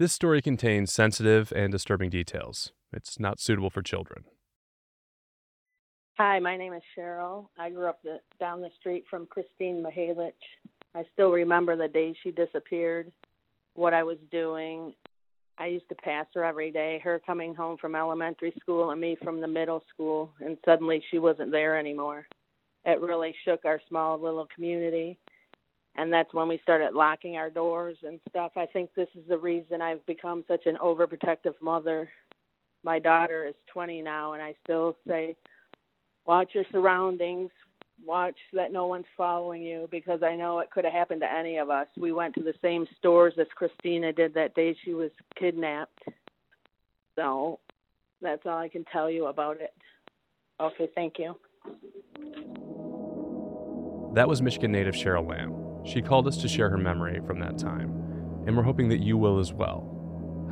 This story contains sensitive and disturbing details. It's not suitable for children. Hi, my name is Cheryl. I grew up the, down the street from Christine Mihelich. I still remember the day she disappeared, what I was doing. I used to pass her every day, her coming home from elementary school and me from the middle school, and suddenly she wasn't there anymore. It really shook our small little community. And that's when we started locking our doors and stuff. I think this is the reason I've become such an overprotective mother. My daughter is 20 now, and I still say, watch your surroundings, watch that no one's following you because I know it could have happened to any of us. We went to the same stores as Christina did that day she was kidnapped. So that's all I can tell you about it. Okay, thank you. That was Michigan native Cheryl Lamb. She called us to share her memory from that time, and we're hoping that you will as well.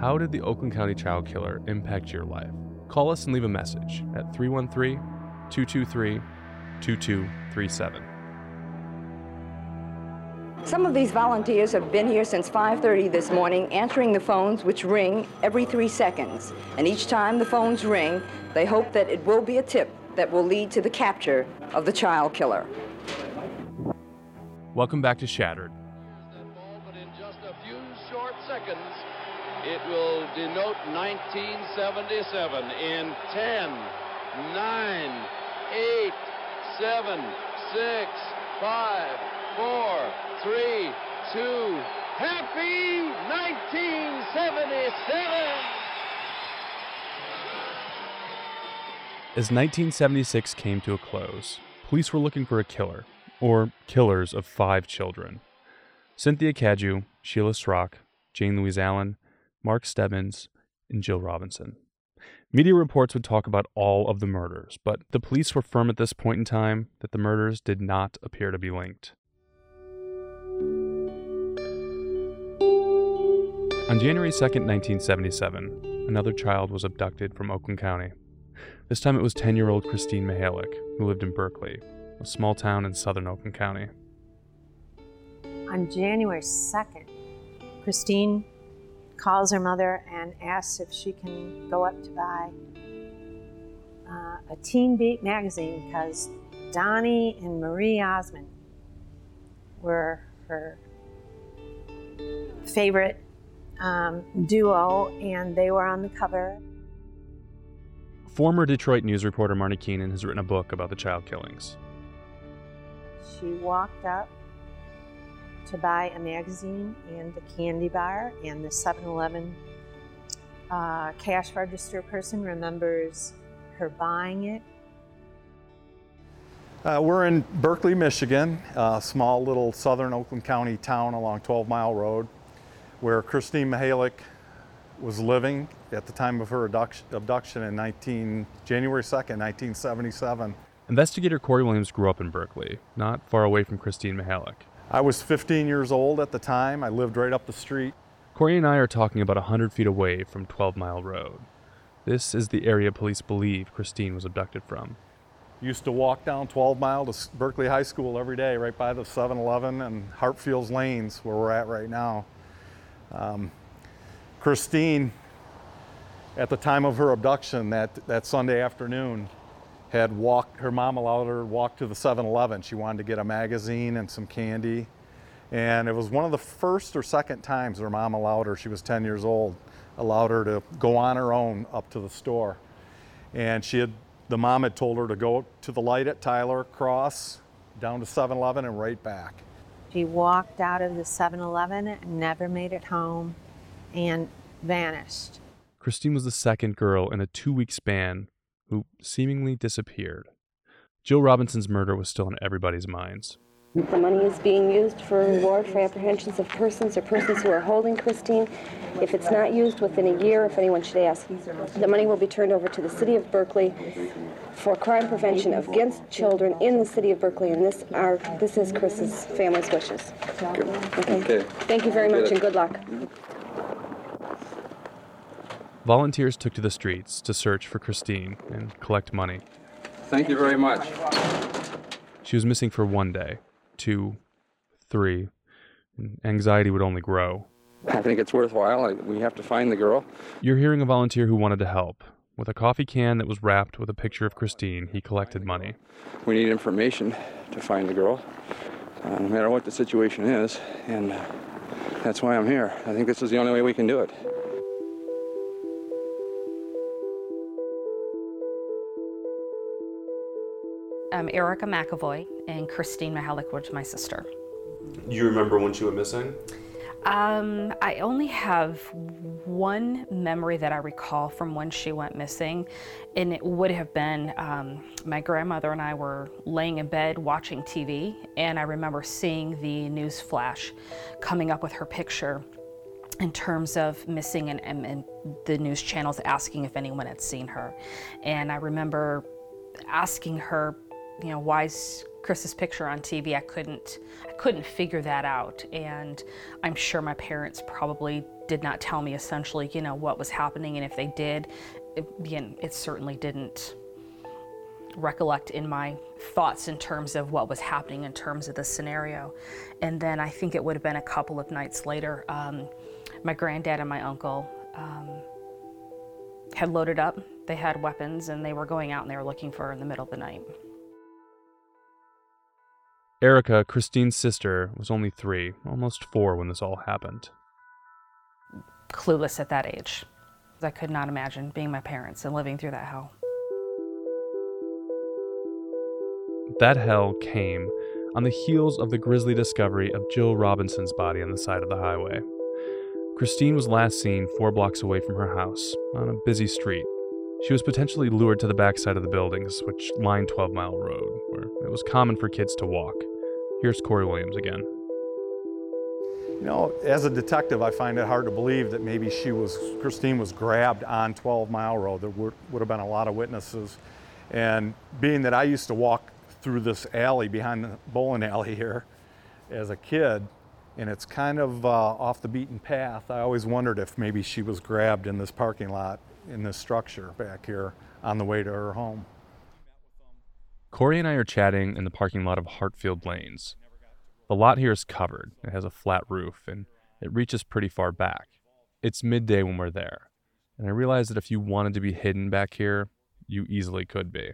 How did the Oakland County child killer impact your life? Call us and leave a message at 313 223 2237. Some of these volunteers have been here since 5:30 this morning answering the phones which ring every 3 seconds. And each time the phones ring, they hope that it will be a tip that will lead to the capture of the child killer. Welcome back to Shattered. But in just a few short seconds, it will denote 1977 in 10, 9, 8, 7, 6, 5, 4, 3, 2. Happy 1977! As 1976 came to a close, police were looking for a killer, or killers of five children. Cynthia Cadieux, Sheila Srock, Jane Louise Allen, Mark Stebbins, and Jill Robinson. Media reports would talk about all of the murders, but the police were firm at this point in time that the murders did not appear to be linked. On January 2, 1977, another child was abducted from Oakland County. This time it was 10 year old Christine Mihalik, who lived in Berkley, a small town in southern Oakland County. On January 2nd, Christine calls her mother and asks if she can go up to buy uh, a Teen Beat magazine because Donnie and Marie Osmond were her favorite um, duo, and they were on the cover. Former Detroit news reporter Marney Keenan has written a book about the child killings. She walked up to buy a magazine and a candy bar, and the 7 Eleven uh, cash register person remembers her buying it. Uh, we're in Berkley, Michigan, a small little southern Oakland County town along 12 Mile Road, where Christine Mihalik was living at the time of her abduction in 19, January 2nd, 1977. Investigator Corey Williams grew up in Berkley, not far away from Christine Mihalik. I was 15 years old at the time. I lived right up the street. Corey and I are talking about 100 feet away from 12 Mile Road. This is the area police believe Christine was abducted from. Used to walk down 12 Mile to Berkley High School every day, right by the 7 Eleven and Hartfields Lanes, where we're at right now. Um, Christine, at the time of her abduction that, that Sunday afternoon, had walked, her mom allowed her to walk to the 7 Eleven. She wanted to get a magazine and some candy. And it was one of the first or second times her mom allowed her, she was 10 years old, allowed her to go on her own up to the store. And she had, the mom had told her to go to the light at Tyler, cross, down to 7 Eleven, and right back. She walked out of the 7 Eleven, never made it home, and vanished. Christine was the second girl in a two week span who seemingly disappeared. Jill Robinson's murder was still in everybody's minds. The money is being used for reward for apprehensions of persons or persons who are holding Christine. If it's not used within a year, if anyone should ask, the money will be turned over to the City of Berkley for crime prevention against children in the City of Berkley. And this, are, this is Chris's family's wishes. Okay. okay. Thank you very much and good luck. Volunteers took to the streets to search for Christine and collect money. Thank you very much. She was missing for one day, two, three, and anxiety would only grow. I think it's worthwhile. We have to find the girl. You're hearing a volunteer who wanted to help. With a coffee can that was wrapped with a picture of Christine, he collected money. We need information to find the girl, uh, no matter what the situation is, and uh, that's why I'm here. I think this is the only way we can do it. I'm Erica McAvoy, and Christine Mahalik was my sister. Do you remember when she went missing? Um, I only have one memory that I recall from when she went missing, and it would have been um, my grandmother and I were laying in bed watching TV, and I remember seeing the news flash coming up with her picture in terms of missing and, and, and the news channels asking if anyone had seen her. And I remember asking her, you know, why is Chris's picture on TV? I couldn't, I couldn't figure that out. And I'm sure my parents probably did not tell me essentially, you know, what was happening. And if they did, it, you know, it certainly didn't recollect in my thoughts in terms of what was happening in terms of the scenario. And then I think it would have been a couple of nights later, um, my granddad and my uncle um, had loaded up. They had weapons and they were going out and they were looking for her in the middle of the night. Erica, Christine's sister, was only three, almost four when this all happened. Clueless at that age. I could not imagine being my parents and living through that hell. That hell came on the heels of the grisly discovery of Jill Robinson's body on the side of the highway. Christine was last seen four blocks away from her house, on a busy street. She was potentially lured to the backside of the buildings, which lined 12 Mile Road, where it was common for kids to walk. Here's Corey Williams again. You know, as a detective, I find it hard to believe that maybe she was, Christine was grabbed on 12 Mile Road. There would, would have been a lot of witnesses. And being that I used to walk through this alley behind the bowling alley here as a kid, and it's kind of uh, off the beaten path, I always wondered if maybe she was grabbed in this parking lot in this structure back here on the way to her home. Corey and I are chatting in the parking lot of Hartfield Lanes. The lot here is covered. It has a flat roof and it reaches pretty far back. It's midday when we're there, and I realize that if you wanted to be hidden back here, you easily could be.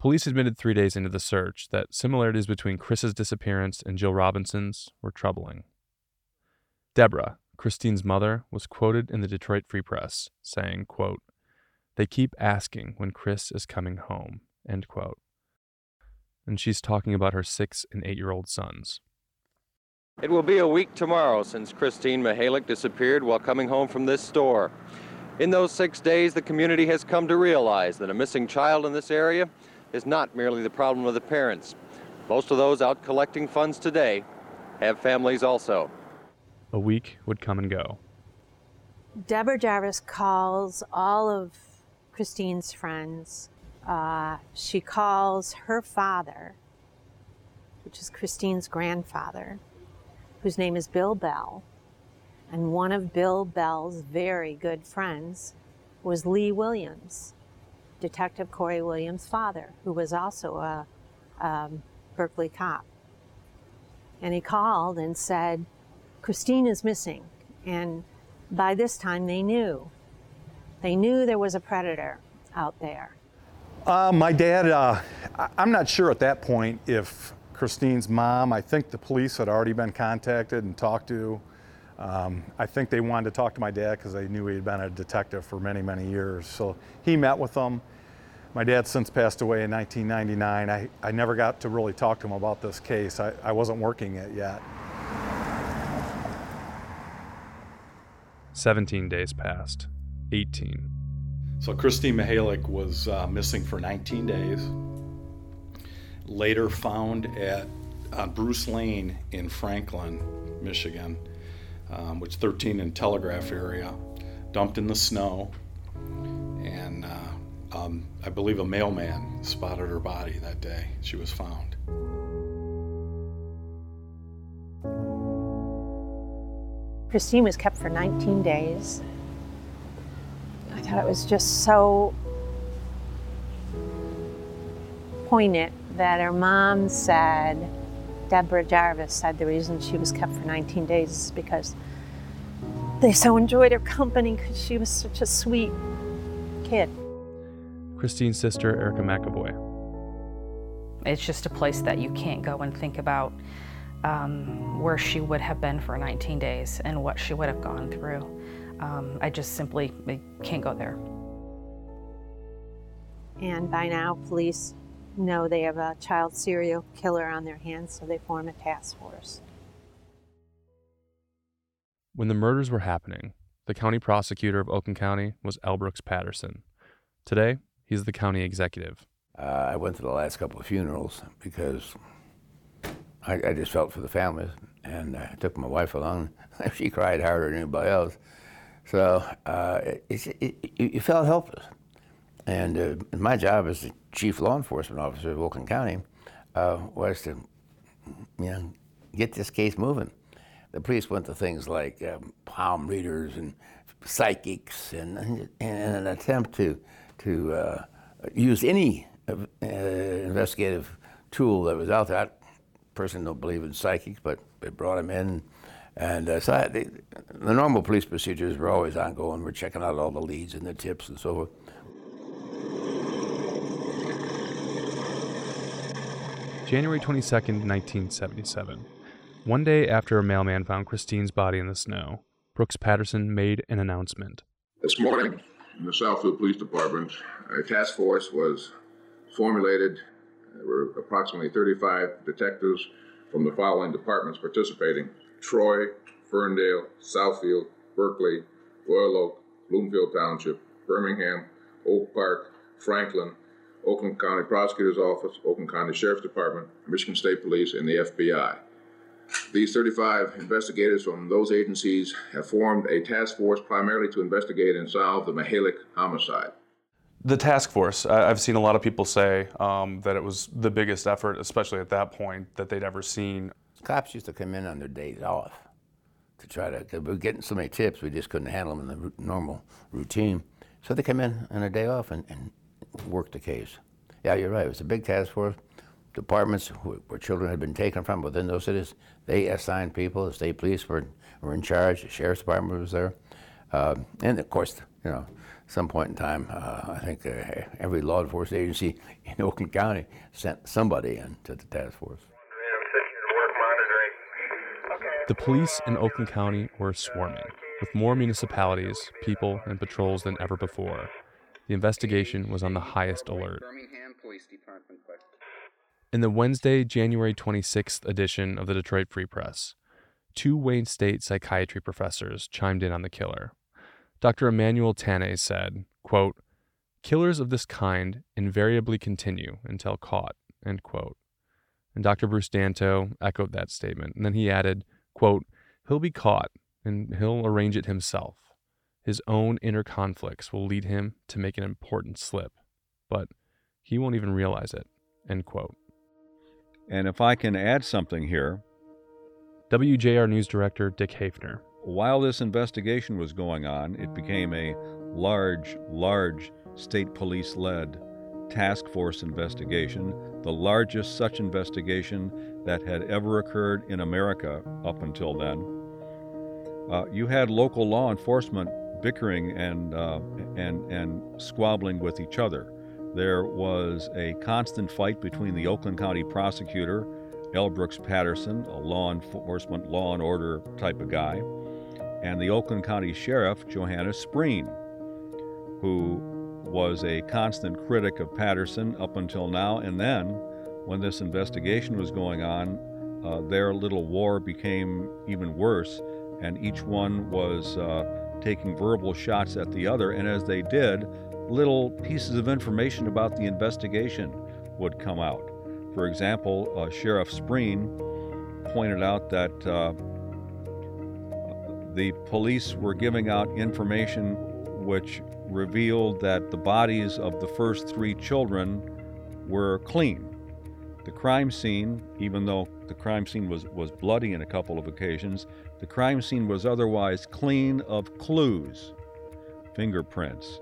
Police admitted three days into the search that similarities between Chris's disappearance and Jill Robinson's were troubling. Deborah, Christine's mother, was quoted in the Detroit Free Press saying, quote, They keep asking when Chris is coming home, end quote. And she's talking about her six and eight year old sons. It will be a week tomorrow since Christine Mahalik disappeared while coming home from this store. In those six days, the community has come to realize that a missing child in this area is not merely the problem of the parents. Most of those out collecting funds today have families also. A week would come and go. Deborah Jarvis calls all of Christine's friends. Uh, she calls her father, which is Christine's grandfather, whose name is Bill Bell. And one of Bill Bell's very good friends was Lee Williams, Detective Corey Williams' father, who was also a um, Berkley cop. And he called and said, Christine is missing. And by this time, they knew. They knew there was a predator out there. Uh, my dad, uh, I'm not sure at that point if Christine's mom, I think the police had already been contacted and talked to. Um, I think they wanted to talk to my dad because they knew he had been a detective for many, many years. So he met with them. My dad since passed away in 1999. I, I never got to really talk to him about this case. I, I wasn't working it yet. 17 days passed. 18. So Christine Mahalik was uh, missing for 19 days. Later found at on Bruce Lane in Franklin, Michigan, um, which 13 in Telegraph area, dumped in the snow, and uh, um, I believe a mailman spotted her body that day. She was found. Christine was kept for 19 days. I thought it was just so poignant that her mom said, Deborah Jarvis said the reason she was kept for 19 days is because they so enjoyed her company because she was such a sweet kid. Christine's sister, Erica McAvoy. It's just a place that you can't go and think about um, where she would have been for 19 days and what she would have gone through. Um, I just simply can't go there. And by now, police know they have a child serial killer on their hands, so they form a task force. When the murders were happening, the county prosecutor of Oakland County was L. Brooks Patterson. Today, he's the county executive. Uh, I went to the last couple of funerals because I, I just felt for the families, and I took my wife along. she cried harder than anybody else. So uh, it, it, it, you felt helpless. And uh, my job as the chief law enforcement officer of Oakland County uh, was to, you know, get this case moving. The police went to things like um, palm readers and psychics, and, and, an attempt to to uh, use any uh, investigative tool that was out there. I personally don't believe in psychics, but they brought him in. And uh, so I, they, the normal police procedures were always ongoing. We're checking out all the leads and the tips and so forth. January 22nd, 1977. One day after a mailman found Christine's body in the snow, Brooks Patterson made an announcement. This morning, in the Southfield Police Department, a task force was formulated. There were approximately 35 detectives from the following departments participating Troy, Ferndale, Southfield, Berkley, Royal Oak, Bloomfield Township, Birmingham, Oak Park, Franklin, Oakland County Prosecutor's Office, Oakland County Sheriff's Department, Michigan State Police, and the FBI. These 35 investigators from those agencies have formed a task force primarily to investigate and solve the Mihalik homicide. The task force, I've seen a lot of people say um, that it was the biggest effort, especially at that point, that they'd ever seen. Cops used to come in on their days off to try to, we were getting so many tips, we just couldn't handle them in the normal routine. So they come in on a day off and, and work the case. Yeah, you're right. It was a big task force. Departments where children had been taken from within those cities, they assigned people. The state police were, were in charge. The sheriff's department was there. Uh, and of course, you know, some point in time, uh, I think uh, every law enforcement agency in Oakland County sent somebody in to the task force. The police in Oakland County were swarming, with more municipalities, people, and patrols than ever before. The investigation was on the highest alert. In the Wednesday, January 26th edition of the Detroit Free Press, two Wayne State psychiatry professors chimed in on the killer. Dr. Emmanuel Tanay said, quote, Killers of this kind invariably continue until caught, end quote. And Dr. Bruce Danto echoed that statement, and then he added, quote, He'll be caught, and he'll arrange it himself. His own inner conflicts will lead him to make an important slip, but he won't even realize it. End quote. And if I can add something here, WJR News Director Dick Hafner. While this investigation was going on, it became a large, large state police led task force investigation, the largest such investigation that had ever occurred in America up until then. Uh, you had local law enforcement bickering and, uh, and, and squabbling with each other. There was a constant fight between the Oakland County prosecutor, L. Brooks Patterson, a law enforcement, law and order type of guy, and the Oakland County Sheriff, Johannes Spreen, who was a constant critic of Patterson up until now. And then, when this investigation was going on, uh, their little war became even worse, and each one was. Uh, taking verbal shots at the other, and as they did, little pieces of information about the investigation would come out. For example, uh, Sheriff Spreen pointed out that uh, the police were giving out information which revealed that the bodies of the first three children were clean. The crime scene, even though the crime scene was, was bloody in a couple of occasions, the crime scene was otherwise clean of clues, fingerprints,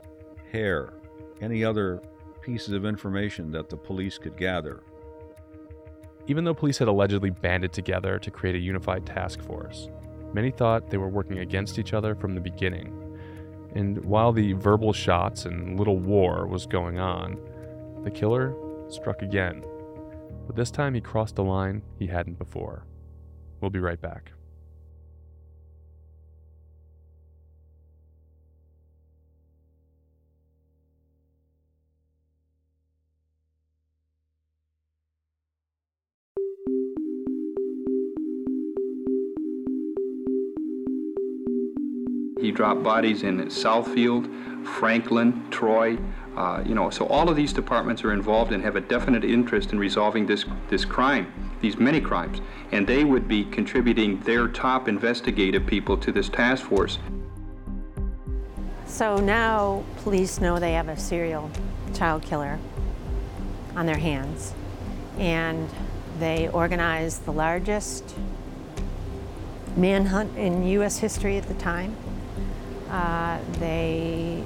hair, any other pieces of information that the police could gather. Even though police had allegedly banded together to create a unified task force, Many thought they were working against each other from the beginning. And while the verbal shots and little war was going on, the killer struck again. But this time he crossed a line he hadn't before. We'll be right back. Dropped bodies in Southfield, Franklin, Troy, uh, you know, so all of these departments are involved and have a definite interest in resolving this, this crime, these many crimes. And they would be contributing their top investigative people to this task force. So now police know they have a serial child killer on their hands. And they organize the largest manhunt in U.S. history at the time. Uh, they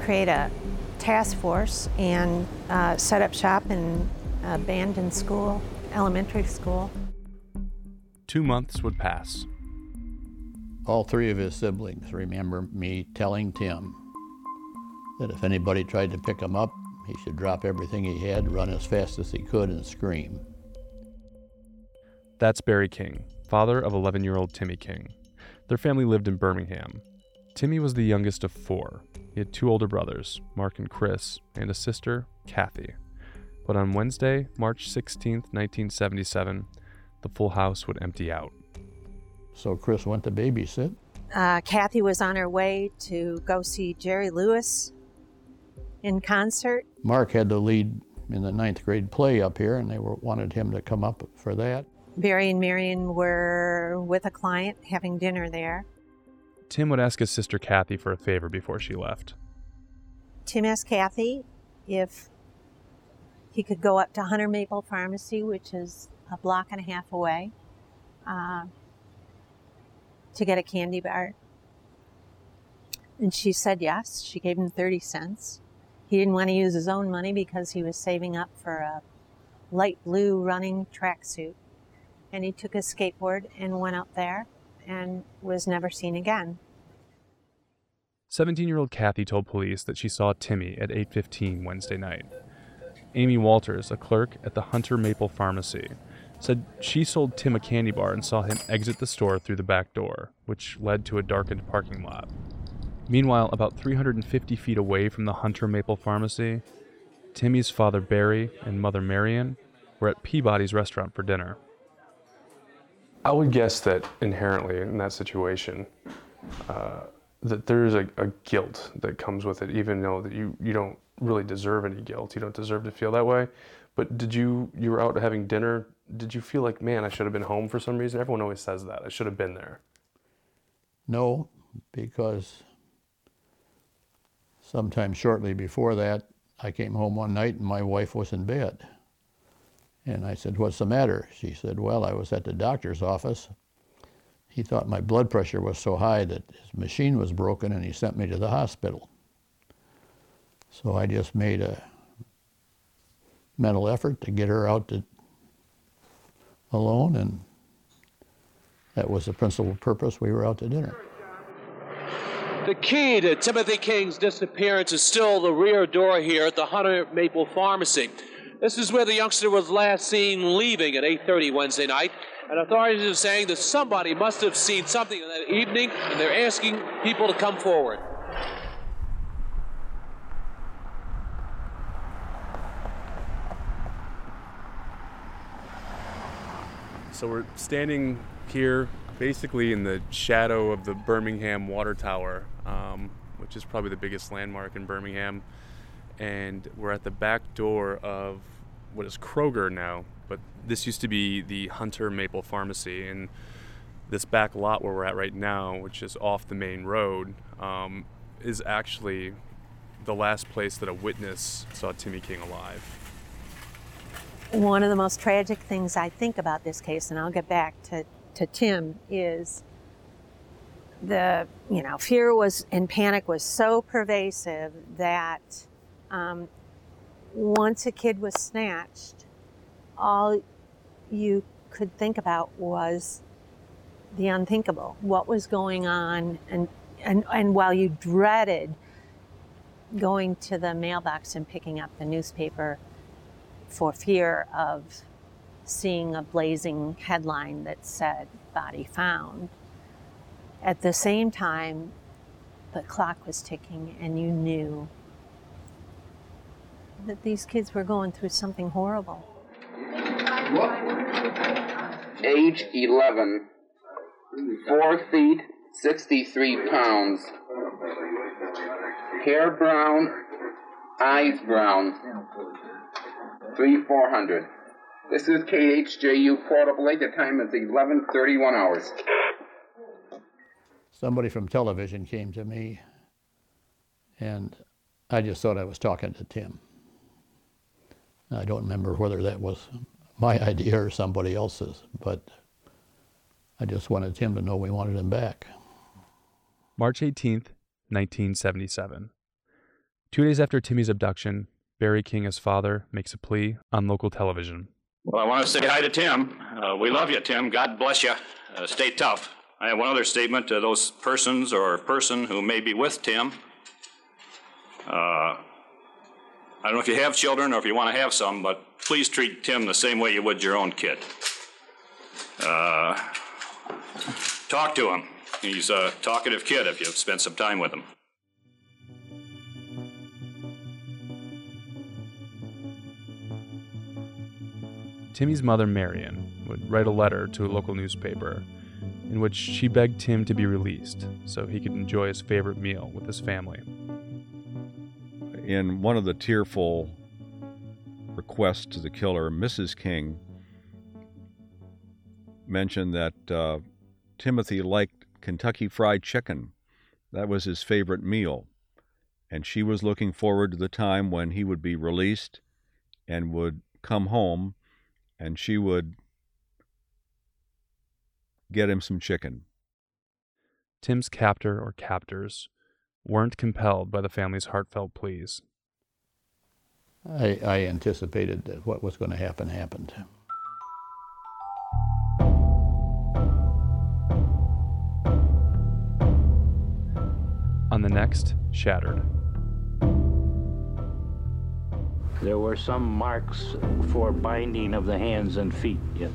create a task force and uh, set up shop in abandoned school, elementary school. Two months would pass. All three of his siblings remember me telling Tim that if anybody tried to pick him up, he should drop everything he had, run as fast as he could, and scream. That's Barry King, father of 11 year old Timmy King. Their family lived in Birmingham. Timmy was the youngest of four. He had two older brothers, Mark and Chris, and a sister, Kathy. But on Wednesday, March 16, 1977, the full house would empty out. So Chris went to babysit. Uh, Kathy was on her way to go see Jerry Lewis in concert. Mark had the lead in the ninth grade play up here, and they were, wanted him to come up for that. Barry and Marion were with a client having dinner there. Tim would ask his sister Kathy for a favor before she left. Tim asked Kathy if he could go up to Hunter Maple Pharmacy, which is a block and a half away, uh, to get a candy bar. And she said yes. She gave him 30 cents. He didn't want to use his own money because he was saving up for a light blue running tracksuit. And he took his skateboard and went up there and was never seen again. 17-year-old Kathy told police that she saw Timmy at 8:15 Wednesday night. Amy Walters, a clerk at the Hunter Maple Pharmacy, said she sold Tim a candy bar and saw him exit the store through the back door, which led to a darkened parking lot. Meanwhile, about 350 feet away from the Hunter Maple Pharmacy, Timmy's father Barry and mother Marion were at Peabody's restaurant for dinner. I would guess that inherently in that situation, uh, that there is a, a, guilt that comes with it, even though that you, you don't really deserve any guilt. You don't deserve to feel that way. But did you you were out having dinner? Did you feel like, man, I should have been home for some reason? Everyone always says that. I should have been there. No, because sometime shortly before that, I came home one night and my wife was in bed. And I said, What's the matter? She said, Well, I was at the doctor's office. He thought my blood pressure was so high that his machine was broken and he sent me to the hospital. So I just made a mental effort to get her out to, alone, and that was the principal purpose. We were out to dinner. The key to Timothy King's disappearance is still the rear door here at the Hunter Maple Pharmacy. This is where the youngster was last seen leaving at 8:30 Wednesday night, and authorities are saying that somebody must have seen something that evening, and they're asking people to come forward. So we're standing here basically in the shadow of the Birmingham Water Tower, um, which is probably the biggest landmark in Birmingham. And we're at the back door of what is Kroger now, but this used to be the Hunter Maple Pharmacy. And this back lot where we're at right now, which is off the main road, um, is actually the last place that a witness saw Timmy King alive. One of the most tragic things I think about this case, and I'll get back to, to Tim, is the you know fear was and panic was so pervasive that um, once a kid was snatched, all you could think about was the unthinkable. What was going on, and and and while you dreaded going to the mailbox and picking up the newspaper for fear of seeing a blazing headline that said body found. At the same time, the clock was ticking, and you knew that these kids were going through something horrible. Age 11, 4 feet, 63 pounds, hair brown, eyes brown, 3 400. This is KHJU Portable. The time is 11:31 hours. Somebody from television came to me, and I just thought I was talking to Tim. I don't remember whether that was my idea or somebody else's, but I just wanted Tim to know we wanted him back. March 18th, 1977. Two days after Timmy's abduction, Barry King, his father, makes a plea on local television. Well, I want to say hi to Tim. Uh, we love you, Tim. God bless you. Uh, stay tough. I have one other statement to those persons or person who may be with Tim. Uh, I don't know if you have children or if you want to have some, but please treat Tim the same way you would your own kid. Uh, talk to him. He's a talkative kid if you've spent some time with him. Timmy's mother, Marion, would write a letter to a local newspaper in which she begged Tim to be released so he could enjoy his favorite meal with his family. In one of the tearful requests to the killer, Mrs. King mentioned that uh, Timothy liked Kentucky Fried Chicken. That was his favorite meal. And she was looking forward to the time when he would be released and would come home and she would get him some chicken. Tim's captor or captors weren't compelled by the family's heartfelt pleas. I, I anticipated that what was going to happen happened. On the next, Shattered. There were some marks for binding of the hands and feet, yes.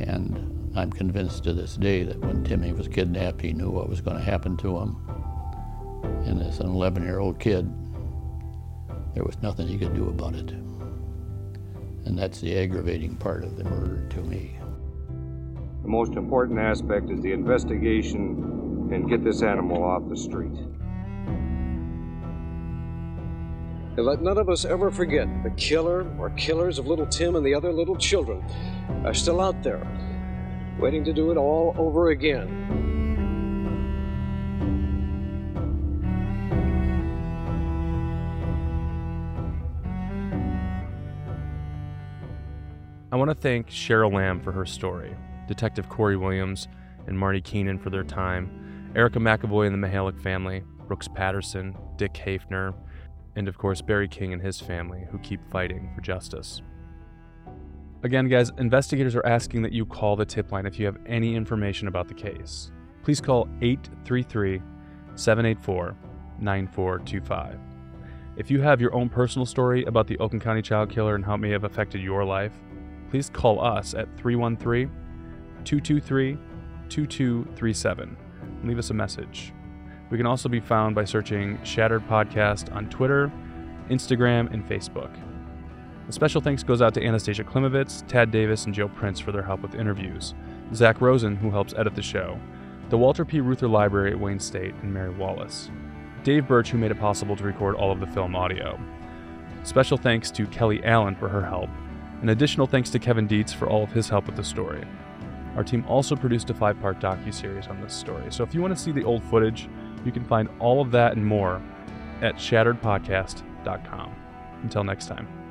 And I'm convinced to this day that when Timmy was kidnapped, he knew what was going to happen to him. And as an 11 year old kid, there was nothing he could do about it. And that's the aggravating part of the murder to me. The most important aspect is the investigation and get this animal off the street. And let none of us ever forget the killer or killers of little Tim and the other little children are still out there, waiting to do it all over again. I want to thank Cheryl Lamb for her story, Detective Corey Williams and Marney Keenan for their time, Erica McAvoy and the Mihalik family, Brooks Patterson, Dick Hafner, and of course Barry King and his family who keep fighting for justice. Again, guys, investigators are asking that you call the tip line if you have any information about the case. Please call 833 784 9425. If you have your own personal story about the Oakland County child killer and how it may have affected your life, please call us at 313 223 2237 and leave us a message. We can also be found by searching Shattered Podcast on Twitter, Instagram, and Facebook. A special thanks goes out to Anastasia Klimovitz, Tad Davis, and Joe Prince for their help with interviews, Zach Rosen, who helps edit the show, the Walter P. Reuther Library at Wayne State, and Mary Wallace, Dave Birch, who made it possible to record all of the film audio. Special thanks to Kelly Allen for her help, and additional thanks to Kevin Dietz for all of his help with the story. Our team also produced a five part docu-series on this story, so if you want to see the old footage, you can find all of that and more at shatteredpodcast.com. Until next time.